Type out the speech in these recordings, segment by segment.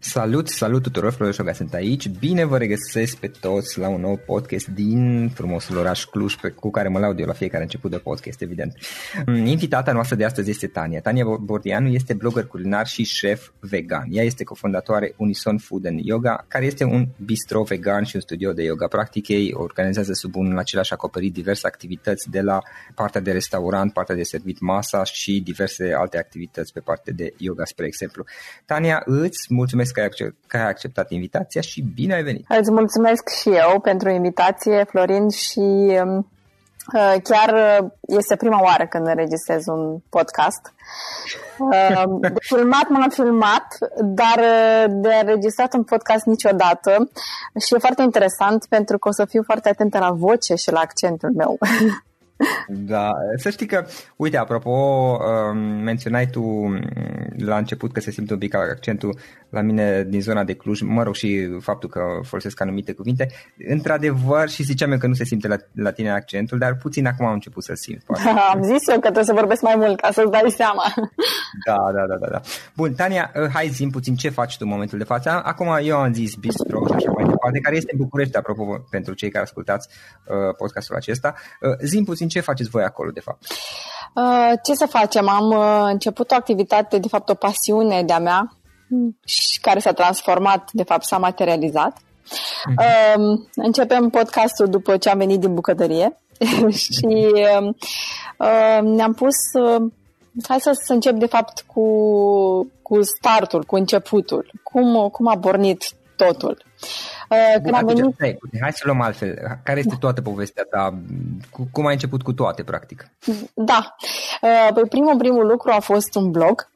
Salut, salut tuturor, Florin Șoga sunt aici. Bine vă regăsesc pe toți la un nou podcast din frumosul oraș Cluj, pe, cu care mă laud eu la fiecare început de podcast, evident. Mm, invitata noastră de astăzi este Tania. Tania Bordianu este blogger culinar și șef vegan. Ea este cofondatoare Unison Food and Yoga, care este un bistro vegan și un studio de yoga. Practic ei organizează sub un același acoperit diverse activități de la partea de restaurant, partea de servit masa și diverse alte activități pe partea de yoga, spre exemplu. Tania, îți mulțumesc mulțumesc că ai, accept, că ai acceptat invitația și bine ai venit! Îți mulțumesc și eu pentru invitație, Florin, și um, uh, chiar uh, este prima oară când înregistrez un podcast. Uh, de filmat m-am filmat, dar de înregistrat un podcast niciodată și e foarte interesant pentru că o să fiu foarte atentă la voce și la accentul meu. Da, să știi că, uite, apropo, um, menționai tu mm, la început că se simte un pic accentul la mine din zona de Cluj, mă rog, și faptul că folosesc anumite cuvinte. Într-adevăr, și ziceam eu că nu se simte la, la tine accentul, dar puțin acum am început să simt. Da, am zis eu că trebuie să vorbesc mai mult ca să-ți dai seama. Da, da, da, da. da. Bun, Tania, uh, hai zi puțin ce faci tu în momentul de față. Acum eu am zis bistro și așa mai departe, care este în București, apropo, pentru cei care ascultați uh, podcastul acesta. Uh, zi puțin ce faceți voi acolo, de fapt. Uh, ce să facem? Am uh, început o activitate, de fapt o pasiune de-a mea, și care s-a transformat, de fapt s-a materializat. Mm-hmm. Uh, începem podcastul după ce am venit din bucătărie și uh, uh, ne-am pus uh, hai să, să încep de fapt cu, cu startul, cu începutul. Cum, cum a pornit totul. Uh, când Bun, am venit... Hai, hai să luăm altfel. Care este toată povestea ta? Cum ai început cu toate, practic? Da. Uh, păi primul, primul lucru a fost un blog.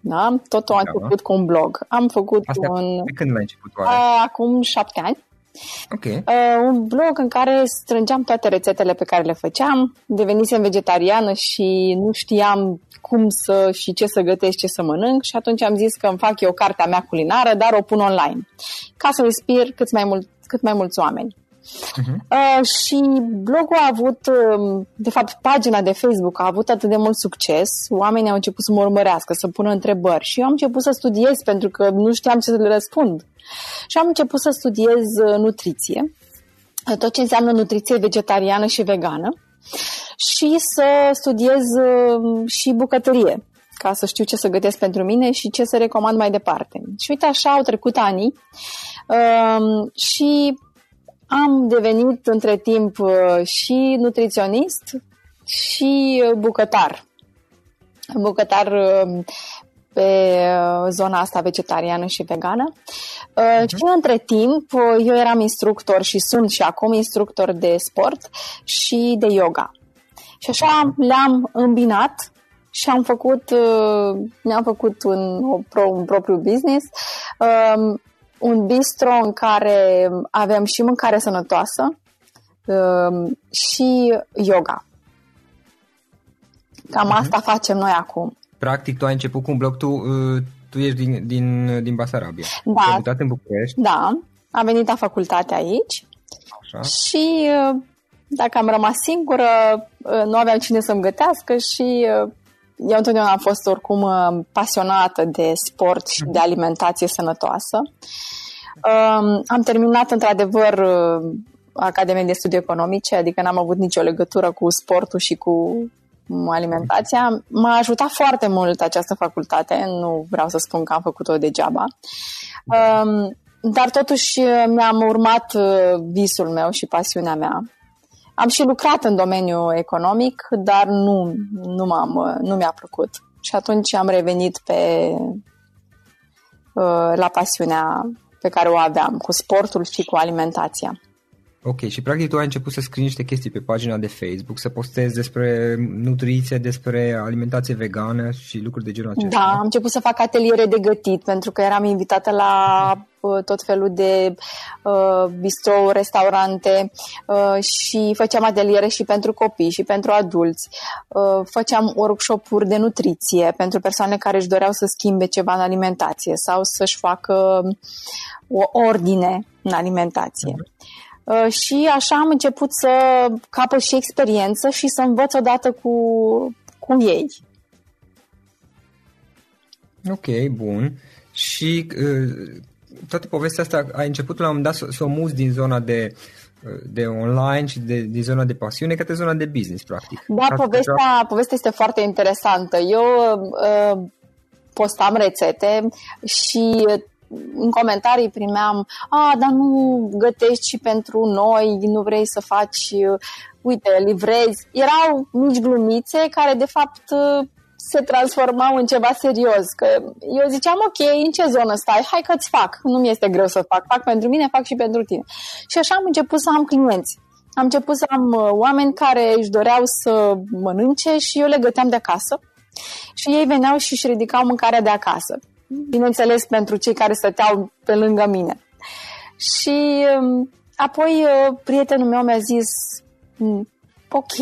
Da? Totul a da. început cu un blog. Am făcut Asta un... De când l-ai început? Oare? Uh, acum șapte ani. Okay. Uh, un blog în care strângeam toate rețetele pe care le făceam, devenisem vegetariană și nu știam cum să și ce să gătesc, ce să mănânc și atunci am zis că îmi fac eu cartea mea culinară, dar o pun online, ca să inspir cât mai, mult, cât mai mulți oameni. Uh-huh. Uh, și blogul a avut, uh, de fapt, pagina de Facebook a avut atât de mult succes, oamenii au început să mă urmărească, să pună întrebări și eu am început să studiez pentru că nu știam ce să le răspund. Și am început să studiez uh, nutriție, tot ce înseamnă nutriție vegetariană și vegană și să studiez uh, și bucătărie ca să știu ce să gătesc pentru mine și ce să recomand mai departe. Și uite așa au trecut ani um, și am devenit între timp uh, și nutriționist și bucătar. Bucătar um, pe zona asta vegetariană și vegană. Uh-huh. Și între timp, eu eram instructor și sunt și acum instructor de sport și de yoga. Și așa le-am îmbinat și am făcut, uh, mi-am făcut un, un propriu business, um, un bistro în care aveam și mâncare sănătoasă um, și yoga. Cam uh-huh. asta facem noi acum. Practic, tu ai început cu un blog, tu, uh, tu ești din, din, din Basarabia. Da. Ai mutat în București. Da, am venit la facultate aici Așa. și uh, dacă am rămas singură, uh, nu aveam cine să-mi gătească și eu întotdeauna am fost oricum pasionată de sport și de alimentație sănătoasă. Um, am terminat într-adevăr Academia de Studii Economice, adică n-am avut nicio legătură cu sportul și cu alimentația. M-a ajutat foarte mult această facultate, nu vreau să spun că am făcut-o degeaba. Um, dar totuși mi-am urmat uh, visul meu și pasiunea mea. Am și lucrat în domeniul economic, dar nu, nu, m-am, uh, nu mi-a plăcut. Și atunci am revenit pe, uh, la pasiunea pe care o aveam cu sportul și cu alimentația. Ok, și practic tu ai început să scrii niște chestii pe pagina de Facebook, să postezi despre nutriție, despre alimentație vegană și lucruri de genul acesta. Da, am început să fac ateliere de gătit pentru că eram invitată la uh, tot felul de uh, bistro, restaurante uh, și făceam ateliere și pentru copii și pentru adulți. Uh, făceam workshop-uri de nutriție pentru persoane care își doreau să schimbe ceva în alimentație sau să-și facă o ordine în alimentație. Uh-huh. Uh, și așa am început să capăt și experiență și să învăț odată cu, cu ei. Ok, bun. Și uh, toată povestea asta ai început la un moment dat să, să o muți din zona de uh, de online și de, din zona de pasiune către zona de business, practic. Da, povestea, povestea este foarte interesantă. Eu uh, postam rețete și în comentarii primeam, a, dar nu gătești și pentru noi, nu vrei să faci, uite, livrezi. Erau mici glumițe care, de fapt, se transformau în ceva serios. Că eu ziceam, ok, în ce zonă stai? Hai că-ți fac. Nu mi este greu să fac. Fac pentru mine, fac și pentru tine. Și așa am început să am clienți. Am început să am uh, oameni care își doreau să mănânce și eu le găteam de acasă. Și ei veneau și își ridicau mâncarea de acasă bineînțeles pentru cei care stăteau pe lângă mine. Și um, apoi uh, prietenul meu mi-a zis, mm, ok,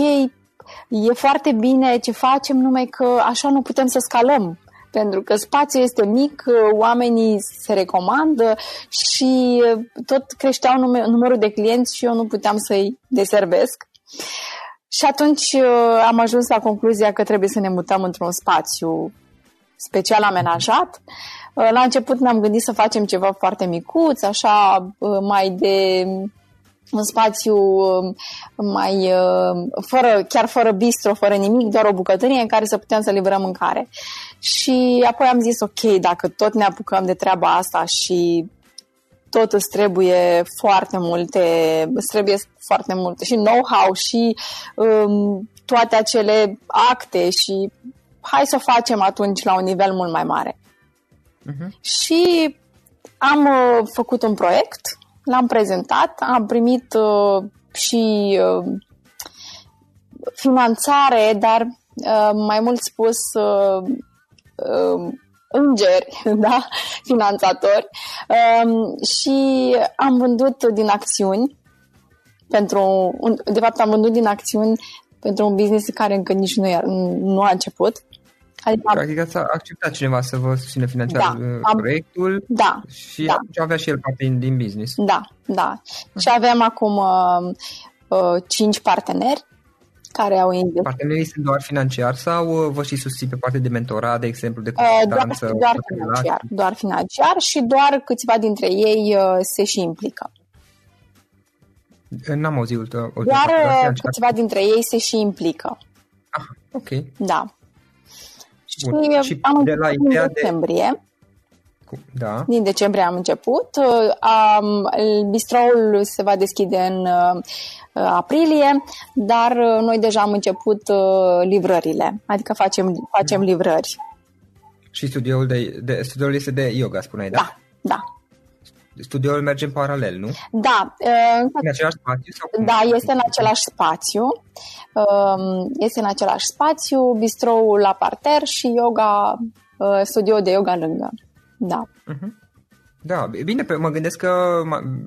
e foarte bine ce facem, numai că așa nu putem să scalăm pentru că spațiul este mic, oamenii se recomandă și tot creșteau numărul de clienți și eu nu puteam să-i deservesc. Și atunci uh, am ajuns la concluzia că trebuie să ne mutăm într-un spațiu special amenajat. Uh, la început ne-am gândit să facem ceva foarte micuț, așa uh, mai de un spațiu mai fără, chiar fără bistro, fără nimic, doar o bucătărie în care să putem să livrăm mâncare. Și apoi am zis, ok, dacă tot ne apucăm de treaba asta și tot îți trebuie foarte multe, îți trebuie foarte multe și know-how și um, toate acele acte și hai să o facem atunci la un nivel mult mai mare. Uh-huh. Și am uh, făcut un proiect, l-am prezentat, am primit uh, și uh, finanțare, dar uh, mai mult spus uh, uh, îngeri, da, finanțatori um, și am vândut din acțiuni pentru, un, de fapt am vândut din acțiuni pentru un business care încă nici nu, nu a început. Adică, Practic ați acceptat cineva să vă susțină financiar da, uh, am, proiectul da, și da. avea și el parte din business. Da, da. Uh-huh. Și avem acum uh, uh, cinci parteneri care au investit. Partenerii sunt doar financiar sau uh, vă și susțin pe partea de mentorat, de exemplu, de consultanță? Doar, doar financiar, doar financiar și doar câțiva dintre ei uh, se și implică. N-am auzit o Doar, doar uh, câțiva dintre ei se și implică. Ah, ok. Da. Bun. Și, și am de la ideea în decembrie. De... Da. Din decembrie am început. Um, bistroul se va deschide în Uh, aprilie, dar uh, noi deja am început uh, livrările, adică facem, facem livrări. Și studioul, de, de, studioul este de yoga, spuneai, da? Da, da. Studioul merge în paralel, nu? Da. În același spațiu? Sau cum? Da, este în același spațiu. Um, este în același spațiu, bistroul la parter și yoga, studio de yoga lângă. Da. Uh-huh. Da, bine, pe, mă gândesc că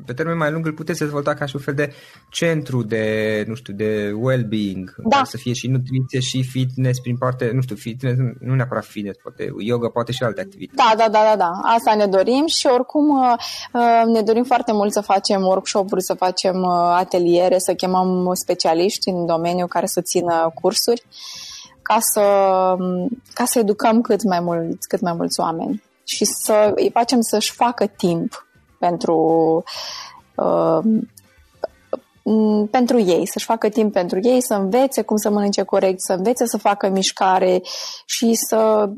pe termen mai lung îl puteți dezvolta ca și un fel de centru de, nu știu, de well-being, da. să fie și nutriție și fitness prin parte, nu știu, fitness, nu neapărat fitness, poate yoga, poate și alte activități. Da, da, da, da, da. Asta ne dorim și oricum uh, uh, ne dorim foarte mult să facem workshop-uri, să facem uh, ateliere, să chemăm specialiști în domeniu care să țină cursuri ca să, ca să educăm cât mai mulți, cât mai mulți oameni și să îi facem să-și facă timp pentru, uh, pentru ei, să-și facă timp pentru ei, să învețe cum să mănânce corect, să învețe să facă mișcare și să,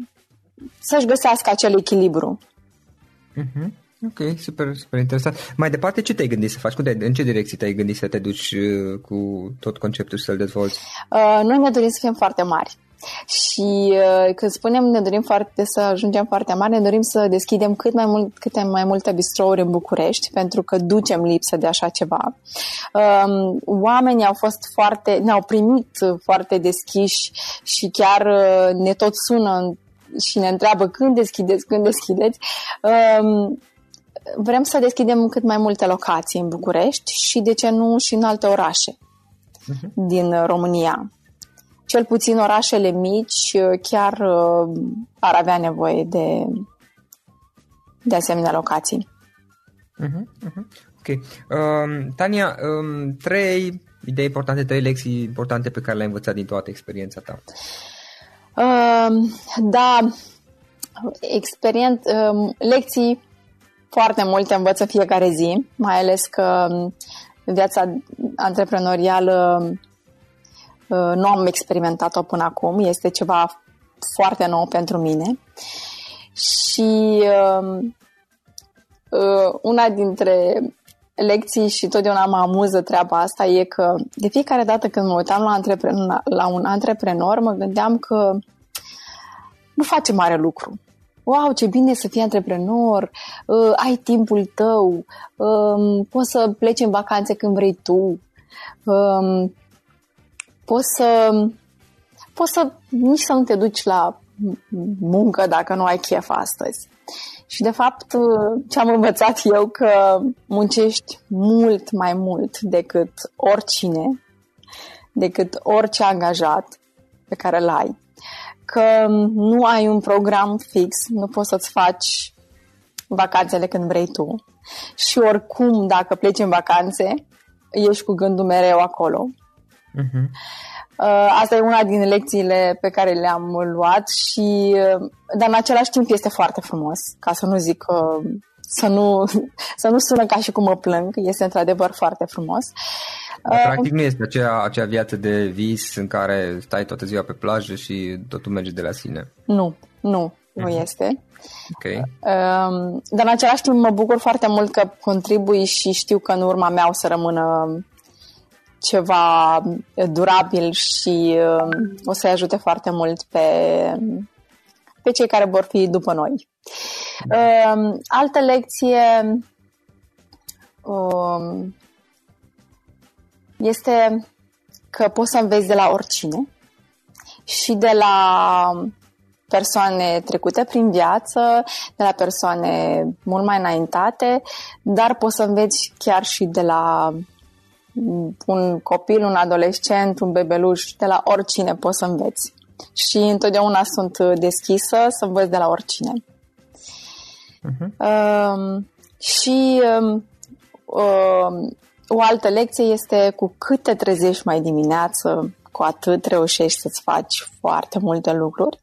să-și găsească acel echilibru. Uh-huh. Ok, super, super interesant. Mai departe, ce te-ai gândit să faci? Cum te, în ce direcție te-ai gândit să te duci uh, cu tot conceptul și să-l dezvolți? Uh, noi ne dorim să fim foarte mari. Și uh, când spunem ne dorim foarte să ajungem foarte mari, ne dorim să deschidem cât mai mult, câte mai multe bistrouri în București, pentru că ducem lipsă de așa ceva. Um, oamenii au fost foarte, ne-au primit foarte deschiși și chiar uh, ne tot sună și ne întreabă când deschideți, când deschideți. Um, vrem să deschidem cât mai multe locații în București și, de ce nu, și în alte orașe uh-huh. din România cel puțin orașele mici uh, chiar uh, ar avea nevoie de, de asemenea locații. Uh-huh, uh-huh. Ok. Um, Tania, um, trei idei importante, trei lecții importante pe care le-ai învățat din toată experiența ta. Um, da, experien- um, lecții foarte multe învăț fiecare zi, mai ales că um, viața antreprenorială Uh, nu am experimentat-o până acum, este ceva foarte nou pentru mine. Și uh, uh, una dintre lecții și totdeauna mă amuză treaba asta e că de fiecare dată când mă uitam la, antreprenor, la un antreprenor, mă gândeam că nu face mare lucru. Wow, ce bine să fii antreprenor, uh, ai timpul tău, uh, poți să pleci în vacanțe când vrei tu, uh, poți să, poți să nici să nu te duci la muncă dacă nu ai chef astăzi. Și de fapt ce am învățat eu că muncești mult mai mult decât oricine decât orice angajat pe care îl ai. Că nu ai un program fix, nu poți să-ți faci vacanțele când vrei tu. Și oricum, dacă pleci în vacanțe, ești cu gândul mereu acolo. Uh-huh. Asta e una din lecțiile pe care le-am luat și, uh, dar în același timp este foarte frumos, ca să nu zic să nu, să nu sună ca și cum mă plâng, este într-adevăr foarte frumos. Dar, uh, practic nu este acea, acea viață de vis în care stai toată ziua pe plajă și totul merge de la sine. Nu, nu, nu uh-huh. este. Okay. Um, dar în același timp mă bucur foarte mult că contribui și știu că în urma mea o să rămână ceva durabil și um, o să-i ajute foarte mult pe, pe cei care vor fi după noi. Da. Um, altă lecție um, este că poți să înveți de la oricine și de la persoane trecute prin viață, de la persoane mult mai înaintate, dar poți să înveți chiar și de la un copil, un adolescent, un bebeluș, de la oricine poți să înveți. Și întotdeauna sunt deschisă să învăț de la oricine. Uh-huh. Uh, și uh, uh, o altă lecție este cu cât te trezești mai dimineață, cu atât reușești să-ți faci foarte multe lucruri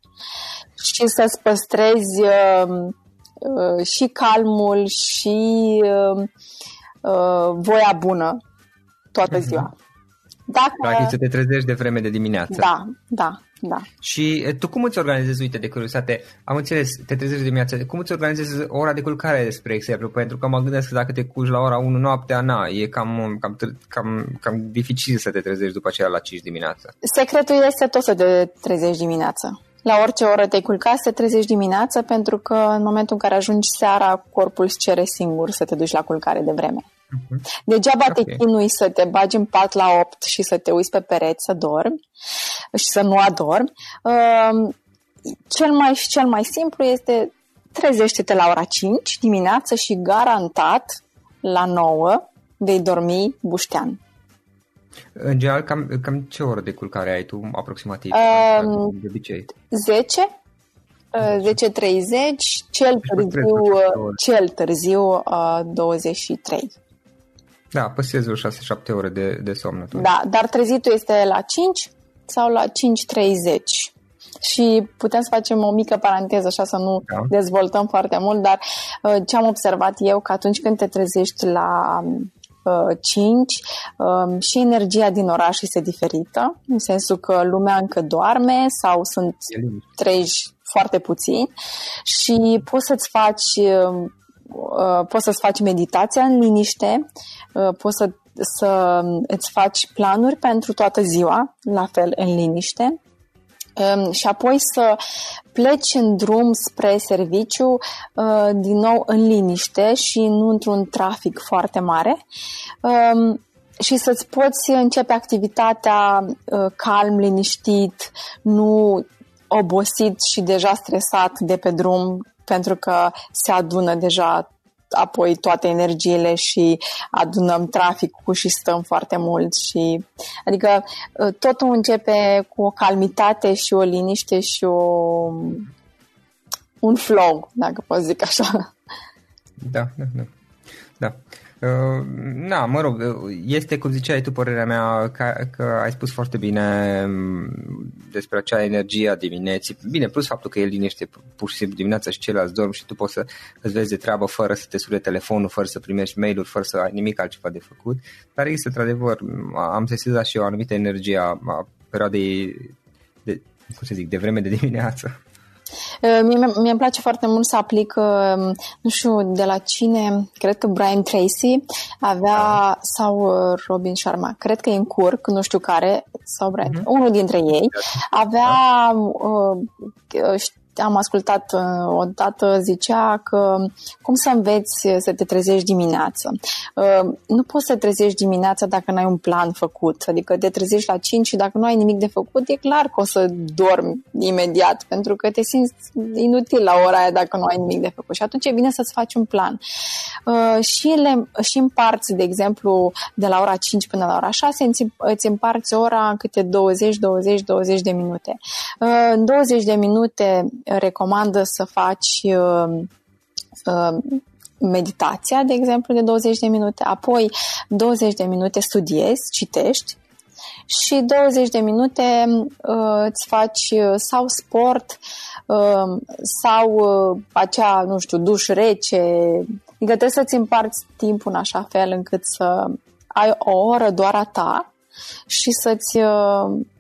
și să-ți păstrezi uh, uh, și calmul și uh, uh, voia bună toată uh-huh. ziua. Dacă... Practic să te trezești de vreme de dimineață. Da, da, da. Și tu cum îți organizezi, uite, de curiozitate, am înțeles, te trezești de dimineață, cum îți organizezi ora de culcare, spre exemplu? Pentru că mă gândesc că dacă te culci la ora 1 noaptea, na, e cam, cam, cam, cam dificil să te trezești după aceea la 5 dimineața. Secretul este tot să te trezești dimineața. La orice oră te culca, să te trezești dimineața, pentru că în momentul în care ajungi seara, corpul îți cere singur să te duci la culcare de vreme. Uh-huh. Degeaba okay. te chinui să te bagi în pat la 8 și să te uiți pe pereți să dormi și să nu adormi. Uh, cel mai și cel mai simplu este trezește-te la ora 5 dimineață și garantat la 9 vei dormi buștean. În general, cam, cam ce oră de culcare ai tu aproximativ? Uh, de obicei? 10. 10.30, cel târziu, cel târziu uh, 23. Da, păstrezi o 6-7 ore de, de somn atunci. Da, dar trezitul este la 5 sau la 5.30. Și putem să facem o mică paranteză așa să nu da. dezvoltăm foarte mult, dar uh, ce am observat eu că atunci când te trezești la 5 uh, um, și energia din oraș este diferită, în sensul că lumea încă doarme sau sunt treji foarte puțini și poți să-ți faci um, uh, poți să-ți faci meditația în liniște, Uh, poți să, să îți faci planuri pentru toată ziua, la fel în liniște, um, și apoi să pleci în drum spre serviciu uh, din nou în liniște și nu într-un trafic foarte mare. Um, și să-ți poți începe activitatea uh, calm, liniștit, nu obosit și deja stresat de pe drum pentru că se adună deja apoi toate energiile și adunăm traficul și stăm foarte mult și adică ă, totul începe cu o calmitate și o liniște și o un flow, dacă pot zic așa. Da, da, da. Da. Uh, na, mă rog, este, cum ziceai tu, părerea mea, că, că ai spus foarte bine mm, despre acea energie a dimineții. Bine, plus faptul că el liniște pur și simplu dimineața și ceilalți dorm și tu poți să îți vezi de treabă fără să te sune telefonul, fără să primești mail-uri, fără să ai nimic altceva de făcut. Dar este, într-adevăr, am sesizat și eu o anumită energie a, a perioadei de, cum să zic, de vreme de dimineață. Uh, mie, mie îmi place foarte mult să aplic, uh, nu știu de la cine, cred că Brian Tracy avea, da. sau uh, Robin Sharma, cred că e în Curc, nu știu care, sau Brian, mm-hmm. unul dintre ei, avea, am ascultat uh, odată, zicea că cum să înveți să te trezești dimineața. Uh, nu poți să te trezești dimineața dacă nu ai un plan făcut, adică te trezești la 5 și dacă nu ai nimic de făcut, e clar că o să dormi imediat, pentru că te simți inutil la ora aia dacă nu ai nimic de făcut. Și atunci e bine să-ți faci un plan. Uh, și, le, și împarți, de exemplu, de la ora 5 până la ora 6, îți împarți ora în câte 20, 20, 20 de minute. În 20 de minute recomandă să faci uh, uh, meditația, de exemplu, de 20 de minute, apoi 20 de minute studiezi, citești și 20 de minute uh, îți faci uh, sau sport uh, sau uh, acea, nu știu, duș rece. Adică trebuie să-ți împarți timpul în așa fel încât să ai o oră doar a ta și să-ți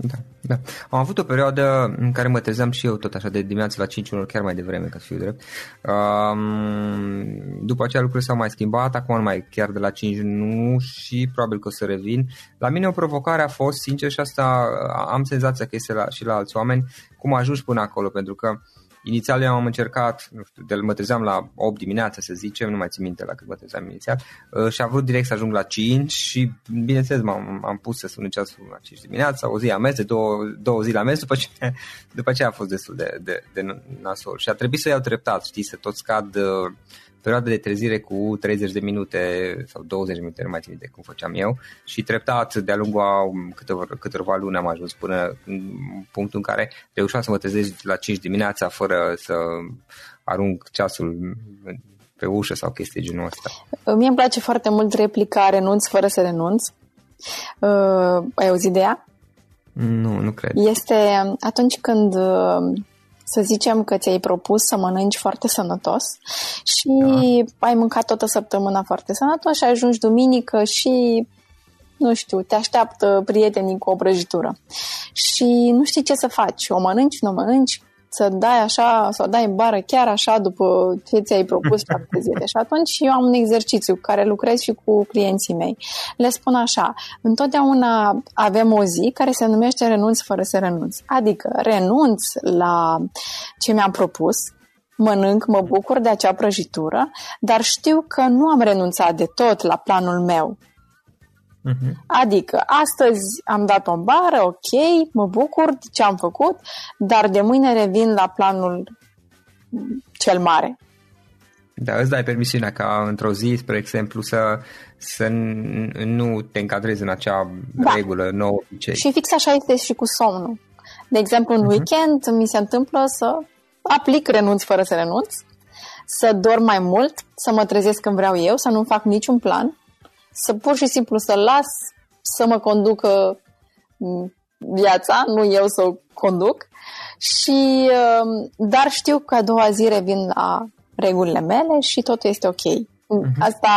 Da, da. Am avut o perioadă în care mă trezeam și eu tot așa de dimineață la 5 ori, chiar mai devreme, ca să fiu drept. Um, după aceea lucrurile s-au mai schimbat, acum nu mai chiar de la 5 nu și probabil că o să revin. La mine o provocare a fost, sincer, și asta am senzația că este la, și la alți oameni, cum ajungi până acolo, pentru că uh, Inițial eu am încercat, nu știu, de mă trezeam la 8 dimineața să zicem, nu mai țin minte la cât mă trezeam inițial uh, și am vrut direct să ajung la 5 și bineînțeles m-am am pus să sun ceasul la 5 dimineața, o zi am mers, de două, două zi la mers, după ce, după ce a fost destul de, de, de nasol. Și a trebuit să iau treptat, știți, să tot scad uh, perioada de trezire cu 30 de minute sau 20 de minute, nu mai țin de cum făceam eu și treptat de-a lungul a câteva, câteva luni am ajuns până în punctul în care reușeam să mă trezesc la 5 dimineața fără să arunc ceasul pe ușă sau chestii genul ăsta. Mie îmi place foarte mult replica renunț fără să renunț. Uh, ai auzit de ea? Nu, nu cred. Este atunci când uh, să zicem că ți-ai propus să mănânci foarte sănătos și da. ai mâncat toată săptămâna foarte sănătos și ajungi duminică și nu știu, te așteaptă prietenii cu o prăjitură și nu știi ce să faci, o mănânci, nu o mănânci, să dai așa, să o dai în bară chiar așa după ce ți-ai propus șapte zile. Și atunci eu am un exercițiu cu care lucrez și cu clienții mei. Le spun așa, întotdeauna avem o zi care se numește renunț fără să renunț. Adică renunț la ce mi-am propus, mănânc, mă bucur de acea prăjitură, dar știu că nu am renunțat de tot la planul meu. Uh-huh. Adică, astăzi am dat o bară, ok, mă bucur de ce am făcut, dar de mâine revin la planul cel mare. Da, îți dai permisiunea ca într-o zi, spre exemplu, să, să nu te încadrezi în acea da. regulă nouă. Ce... Și fix așa este și cu somnul. De exemplu, în uh-huh. weekend mi se întâmplă să aplic renunț fără să renunț, să dorm mai mult, să mă trezesc când vreau eu, să nu fac niciun plan să pur și simplu să las să mă conducă mm, viața, nu eu să o conduc. Și, um, dar știu că a doua zi revin la regulile mele și totul este ok. Uh-huh. Asta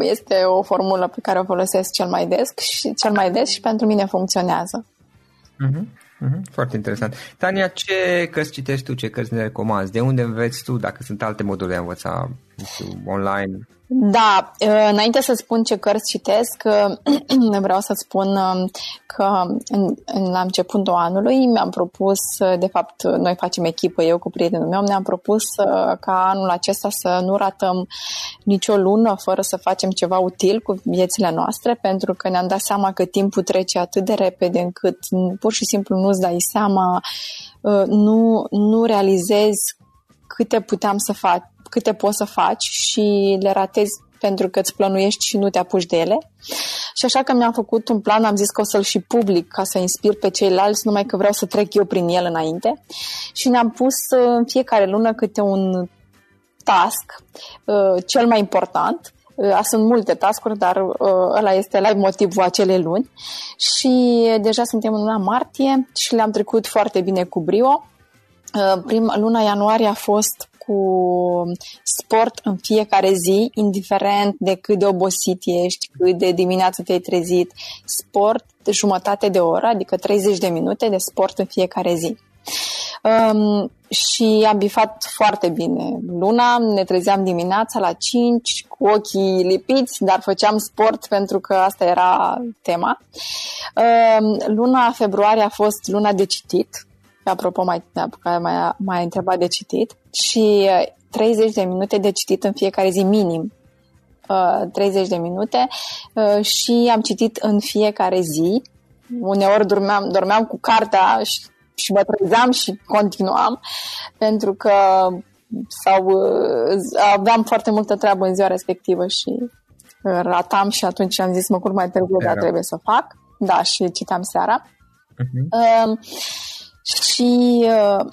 este o formulă pe care o folosesc cel mai des și cel mai des și pentru mine funcționează. Uh-huh. Uh-huh. Foarte interesant. Tania, ce cărți citești tu, ce cărți ne recomanzi? De unde înveți tu, dacă sunt alte moduri de a învăța, nu știu, online? Da, uh, înainte să spun ce cărți citesc, uh, vreau să spun um, că în, în, la începutul anului mi-am propus, uh, de fapt noi facem echipă, eu cu prietenul meu, ne-am propus ca anul acesta să nu ratăm nicio lună fără să facem ceva util cu viețile noastre, pentru că ne-am dat seama că timpul trece atât de repede încât pur și simplu nu-ți dai seama, nu, nu realizezi câte puteam să fac, câte poți să faci și le ratezi pentru că îți plănuiești și nu te apuci de ele. Și așa că mi-am făcut un plan, am zis că o să-l și public ca să inspir pe ceilalți, numai că vreau să trec eu prin el înainte. Și ne-am pus uh, în fiecare lună câte un task, uh, cel mai important, uh, sunt multe tascuri, dar ăla este live motivul acelei luni și deja suntem în luna martie și le-am trecut foarte bine cu brio. Prima luna ianuarie a fost cu sport în fiecare zi, indiferent de cât de obosit ești, cât de dimineață te-ai trezit. Sport de jumătate de oră, adică 30 de minute de sport în fiecare zi. Um, și am bifat foarte bine. Luna ne trezeam dimineața la 5 cu ochii lipiți, dar făceam sport pentru că asta era tema. Um, luna februarie a fost luna de citit, apropo mai, mai, mai întrebat de citit, și 30 de minute de citit în fiecare zi minim. 30 de minute uh, și am citit în fiecare zi. Uneori dormeam, dormeam cu cartea și și mă trezeam și continuam pentru că sau aveam foarte multă treabă în ziua respectivă și ratam și atunci am zis mă curc mai târziu, dar trebuie să fac. Da, și citeam seara. Uh-huh. Uh, și uh,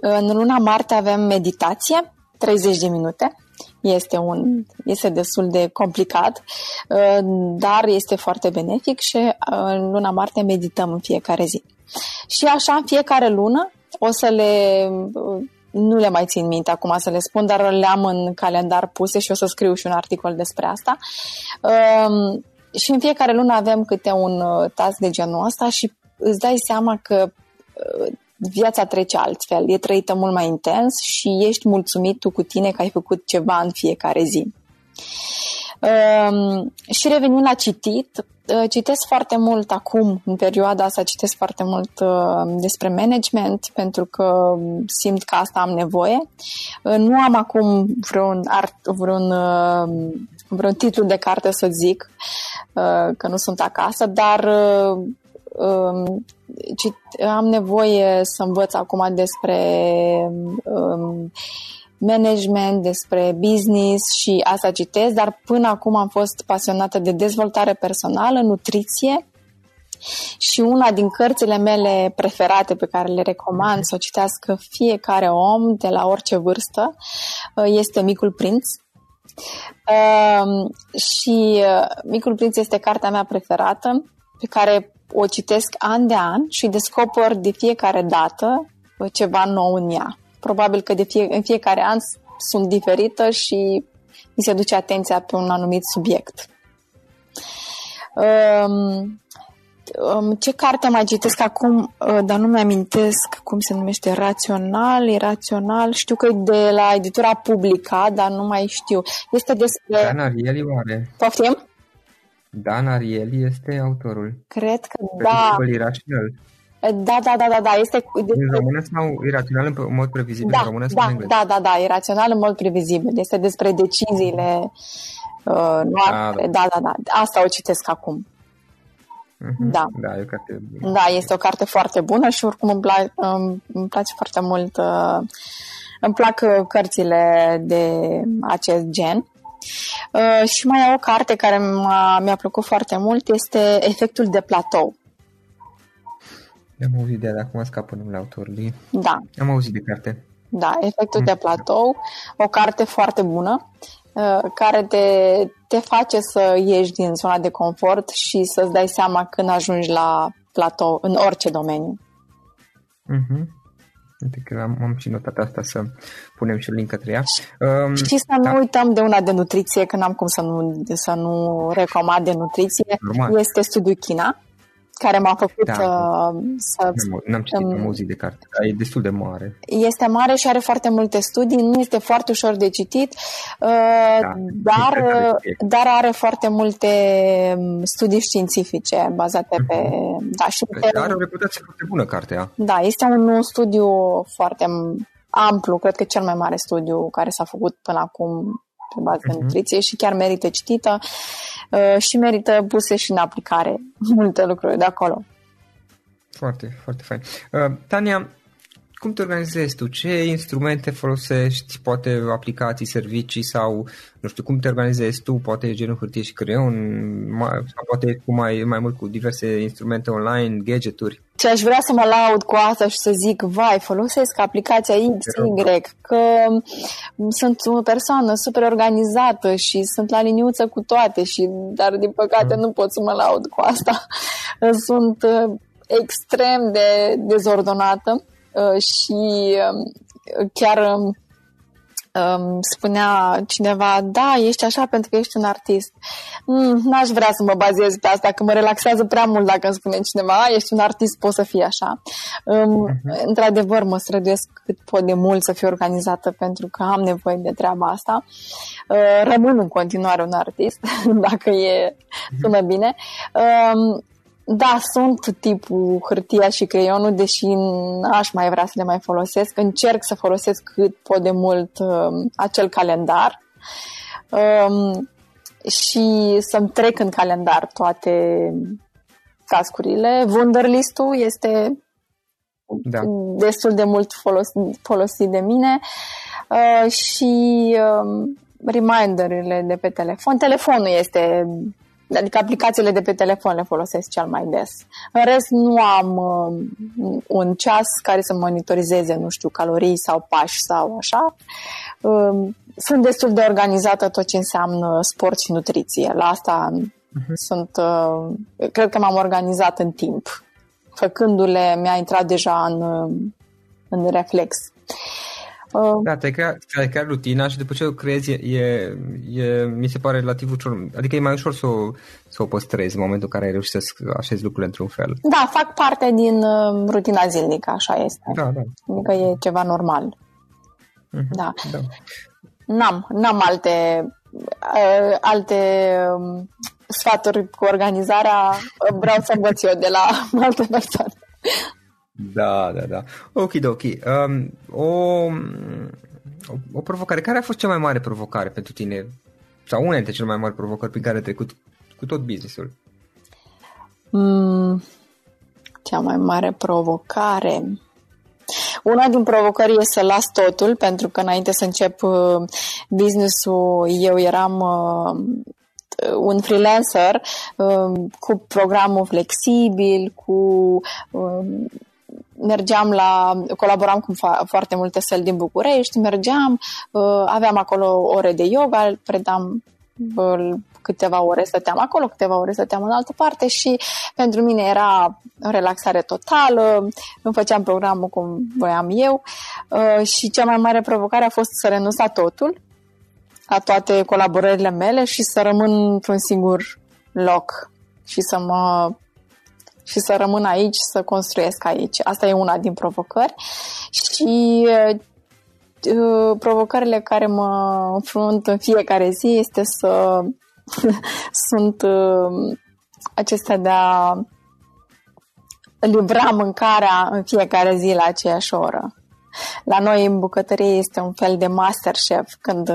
în luna martie avem meditație, 30 de minute. Este, un, este destul de complicat, uh, dar este foarte benefic și uh, în luna martie medităm în fiecare zi. Și așa în fiecare lună o să le nu le mai țin minte acum să le spun, dar le am în calendar puse și o să scriu și un articol despre asta. Um, și în fiecare lună avem câte un uh, task de genul ăsta și îți dai seama că uh, viața trece altfel, e trăită mult mai intens și ești mulțumit tu cu tine că ai făcut ceva în fiecare zi. Um, și revenind la citit, uh, citesc foarte mult acum, în perioada asta, citesc foarte mult uh, despre management, pentru că simt că asta am nevoie. Uh, nu am acum vreun, art, vreun, uh, vreun titlu de carte să zic, uh, că nu sunt acasă, dar um, am nevoie să învăț acum despre um, management, despre business și asta citesc, dar până acum am fost pasionată de dezvoltare personală, nutriție și una din cărțile mele preferate pe care le recomand să o citească fiecare om de la orice vârstă uh, este Micul Prinț. Um, și uh, Micul Prinț este cartea mea preferată pe care o citesc an de an și descoper de fiecare dată ceva nou în ea. Probabil că de fie, în fiecare an sunt diferită și mi se duce atenția pe un anumit subiect. Um, um, ce carte mai citesc acum, uh, dar nu mi-amintesc cum se numește, Rațional, Irațional, știu că e de la editura Publica, dar nu mai știu. Este despre... Dan Ariely oare? Poftim? Dan Ariely este autorul. Cred că da. Irațional. Da, da, da, da, da. Este în română sau irațional în mod previzibil? Da, în română da, sau în da, da, da, irațional în mod previzibil. Este despre deciziile uh, noastre. Da, da, da, da. Asta o citesc acum. Mm-hmm. Da. Da, e o carte bună. Da, este o carte foarte bună și oricum îmi, pla- îmi place foarte mult. Uh, îmi plac uh, cărțile de acest gen. Uh, și mai e o carte care m-a, mi-a plăcut foarte mult, este Efectul de platou. Am auzit de acum scapă numele autorului. Da. Am auzit de carte. Da, Efectul mm. de platou, o carte foarte bună, uh, care te, te face să ieși din zona de confort și să-ți dai seama când ajungi la platou în orice domeniu. Mm-hmm. Uite că am, am și notat asta să punem și link către ea. Um, și să da. nu uităm de una de nutriție, că n-am cum să nu, să nu recomand de nutriție. Normal. Este studiul China, care m-a făcut da. uh, să... N-am citit um, muzic de carte, dar e destul de mare. Este mare și are foarte multe studii, nu este foarte ușor de citit, uh, da, dar, dar are foarte multe um, studii științifice bazate uh-huh. pe... Mhm. Da, și pe, are o reputație foarte bună cartea. Da, este un studiu foarte amplu, cred că cel mai mare studiu care s-a făcut până acum pe bază uh-huh. de mhm. nutriție și chiar merită citită uh, și merită puse și în aplicare multe lucruri de acolo. Foarte, foarte fain. Uh, Tania, cum te organizezi tu? Ce instrumente folosești? Poate aplicații, servicii sau, nu știu, cum te organizezi tu? Poate genul hârtie și creion? Sau poate cu mai, mai mult cu diverse instrumente online, gadgeturi? Și aș vrea să mă laud cu asta și să zic, vai, folosesc aplicația X, Y, că sunt o persoană super organizată și sunt la liniuță cu toate, și, dar din păcate mm. nu pot să mă laud cu asta. Sunt uh, extrem de dezordonată Uh, și um, chiar um, um, spunea cineva, da, ești așa pentru că ești un artist. Mm, n-aș vrea să mă bazez pe asta, că mă relaxează prea mult dacă îmi spune cineva, ești un artist, poți să fii așa. Um, uh-huh. Într-adevăr, mă străduiesc cât pot de mult să fiu organizată pentru că am nevoie de treaba asta. Uh, rămân în continuare un artist, dacă e sună bine. Um, da, sunt tipul hârtia și creionul, deși n-aș mai vrea să le mai folosesc. Încerc să folosesc cât pot de mult um, acel calendar um, și să-mi trec în calendar toate tascurile. Wunderlist-ul este da. destul de mult folosit, folosit de mine uh, și um, reminderile de pe telefon. Telefonul este Adică aplicațiile de pe telefon le folosesc cel mai des. În rest, nu am uh, un ceas care să monitorizeze, nu știu, calorii sau pași sau așa. Uh, sunt destul de organizată tot ce înseamnă sport și nutriție. La asta uh-huh. sunt, uh, cred că m-am organizat în timp. Făcându-le, mi-a intrat deja în, în reflex. Uh, da, te crea, te crea rutina și după ce o creezi, e, e, mi se pare relativ ușor. Adică e mai ușor să o, să o păstrezi în momentul în care ai reușit să așezi lucrurile într-un fel. Da, fac parte din uh, rutina zilnică, așa este. Da, da. Adică e ceva normal. Uh-huh, da. da. N-am, n-am alte, uh, alte um, sfaturi cu organizarea. Vreau să învăț eu de la alte persoane. Da, da, da. Ok, ok. Um, o, o, o provocare. Care a fost cea mai mare provocare pentru tine? Sau una dintre cele mai mari provocări pe care ai trecut cu tot businessul? Mm, cea mai mare provocare... Una din provocări este să las totul, pentru că înainte să încep uh, business-ul, eu eram uh, un freelancer uh, cu programul flexibil, cu mergeam la, colaboram cu fa- foarte multe săli din București, mergeam, uh, aveam acolo ore de yoga, predam uh, câteva ore stăteam acolo, câteva ore stăteam în altă parte și pentru mine era o relaxare totală, îmi făceam programul cum voiam eu uh, și cea mai mare provocare a fost să renunț la totul, la toate colaborările mele și să rămân într-un singur loc și să mă și să rămân aici, să construiesc aici. Asta e una din provocări. Și uh, provocările care mă înfrunt în fiecare zi este să sunt uh, acestea de a livra mâncarea în fiecare zi la aceeași oră. La noi în bucătărie este un fel de master chef când,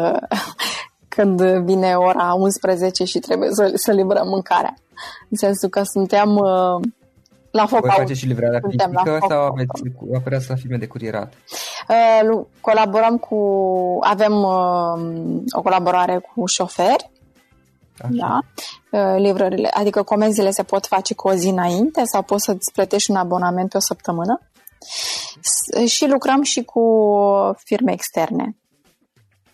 când vine ora 11 și trebuie să, să livrăm mâncarea. În sensul că suntem uh, la foc. Voi face și livrarea fizică sau aveți, operați la firme de curierat? Uh, colaborăm cu, avem uh, o colaborare cu șoferi, Așa. Da? Uh, livrările, adică comenzile se pot face cu o zi înainte sau poți să-ți plătești un abonament pe o săptămână. Și lucrăm și cu firme externe.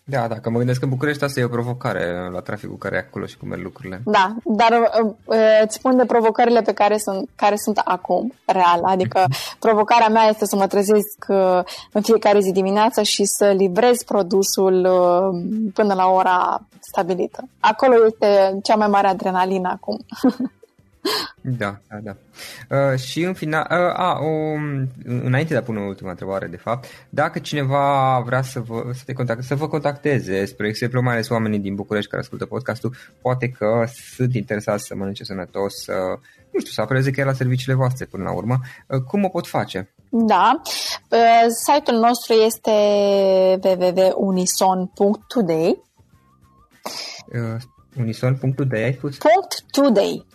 Da, da, că mă gândesc că în București asta e o provocare la traficul care e acolo și cum merg lucrurile. Da, dar uh, uh, îți spun de provocările pe care sunt, care sunt acum, real. Adică mhm. provocarea mea este să mă trezesc uh, în fiecare zi dimineață și să livrez produsul până la ora stabilită. Acolo este cea mai mare adrenalină acum. Da, da, da. Uh, și în final, uh, a, o, înainte de a pune ultima întrebare, de fapt, dacă cineva vrea să vă, să te contact, să vă contacteze, spre exemplu, mai ales oamenii din București care ascultă podcastul, poate că sunt interesați să mănânce sănătos, să, nu știu, să apeleze chiar la serviciile voastre până la urmă, uh, cum o pot face? Da, uh, site-ul nostru este www.unison.today uh, Unison.today ai spus? .today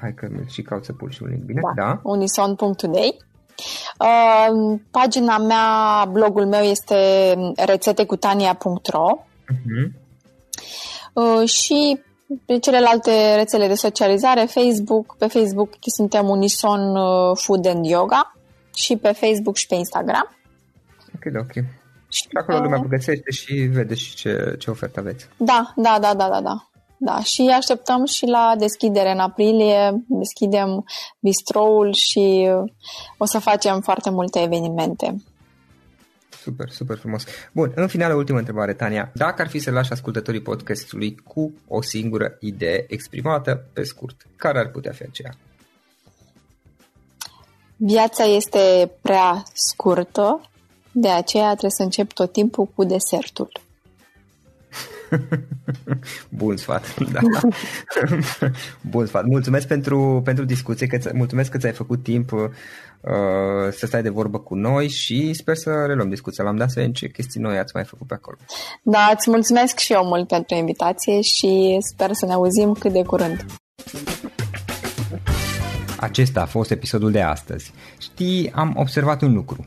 hai că și caut să pun și un link, bine? Da, da. unison.today. Uh, pagina mea, blogul meu este rețetecutania.ro uh-huh. uh, și pe celelalte rețele de socializare, Facebook, pe Facebook suntem Unison uh, Food and Yoga și pe Facebook și pe Instagram. Ok, ok. Și acolo lumea vă găsește și vede și ce, ce ofertă aveți. Da, da, da, da, da, da. Da, și așteptăm și la deschidere în aprilie, deschidem bistroul și o să facem foarte multe evenimente. Super, super frumos. Bun, în final, ultima întrebare, Tania. Dacă ar fi să lași ascultătorii podcastului cu o singură idee exprimată, pe scurt, care ar putea fi aceea? Viața este prea scurtă, de aceea trebuie să încep tot timpul cu desertul. Bun sfat, da. Bun sfat. Mulțumesc pentru, pentru discuție, că mulțumesc că ți-ai făcut timp uh, să stai de vorbă cu noi și sper să reluăm discuția. L-am dat să vedem ce chestii noi ați mai făcut pe acolo. Da, îți mulțumesc și eu mult pentru invitație și sper să ne auzim cât de curând. Acesta a fost episodul de astăzi. Știi, am observat un lucru.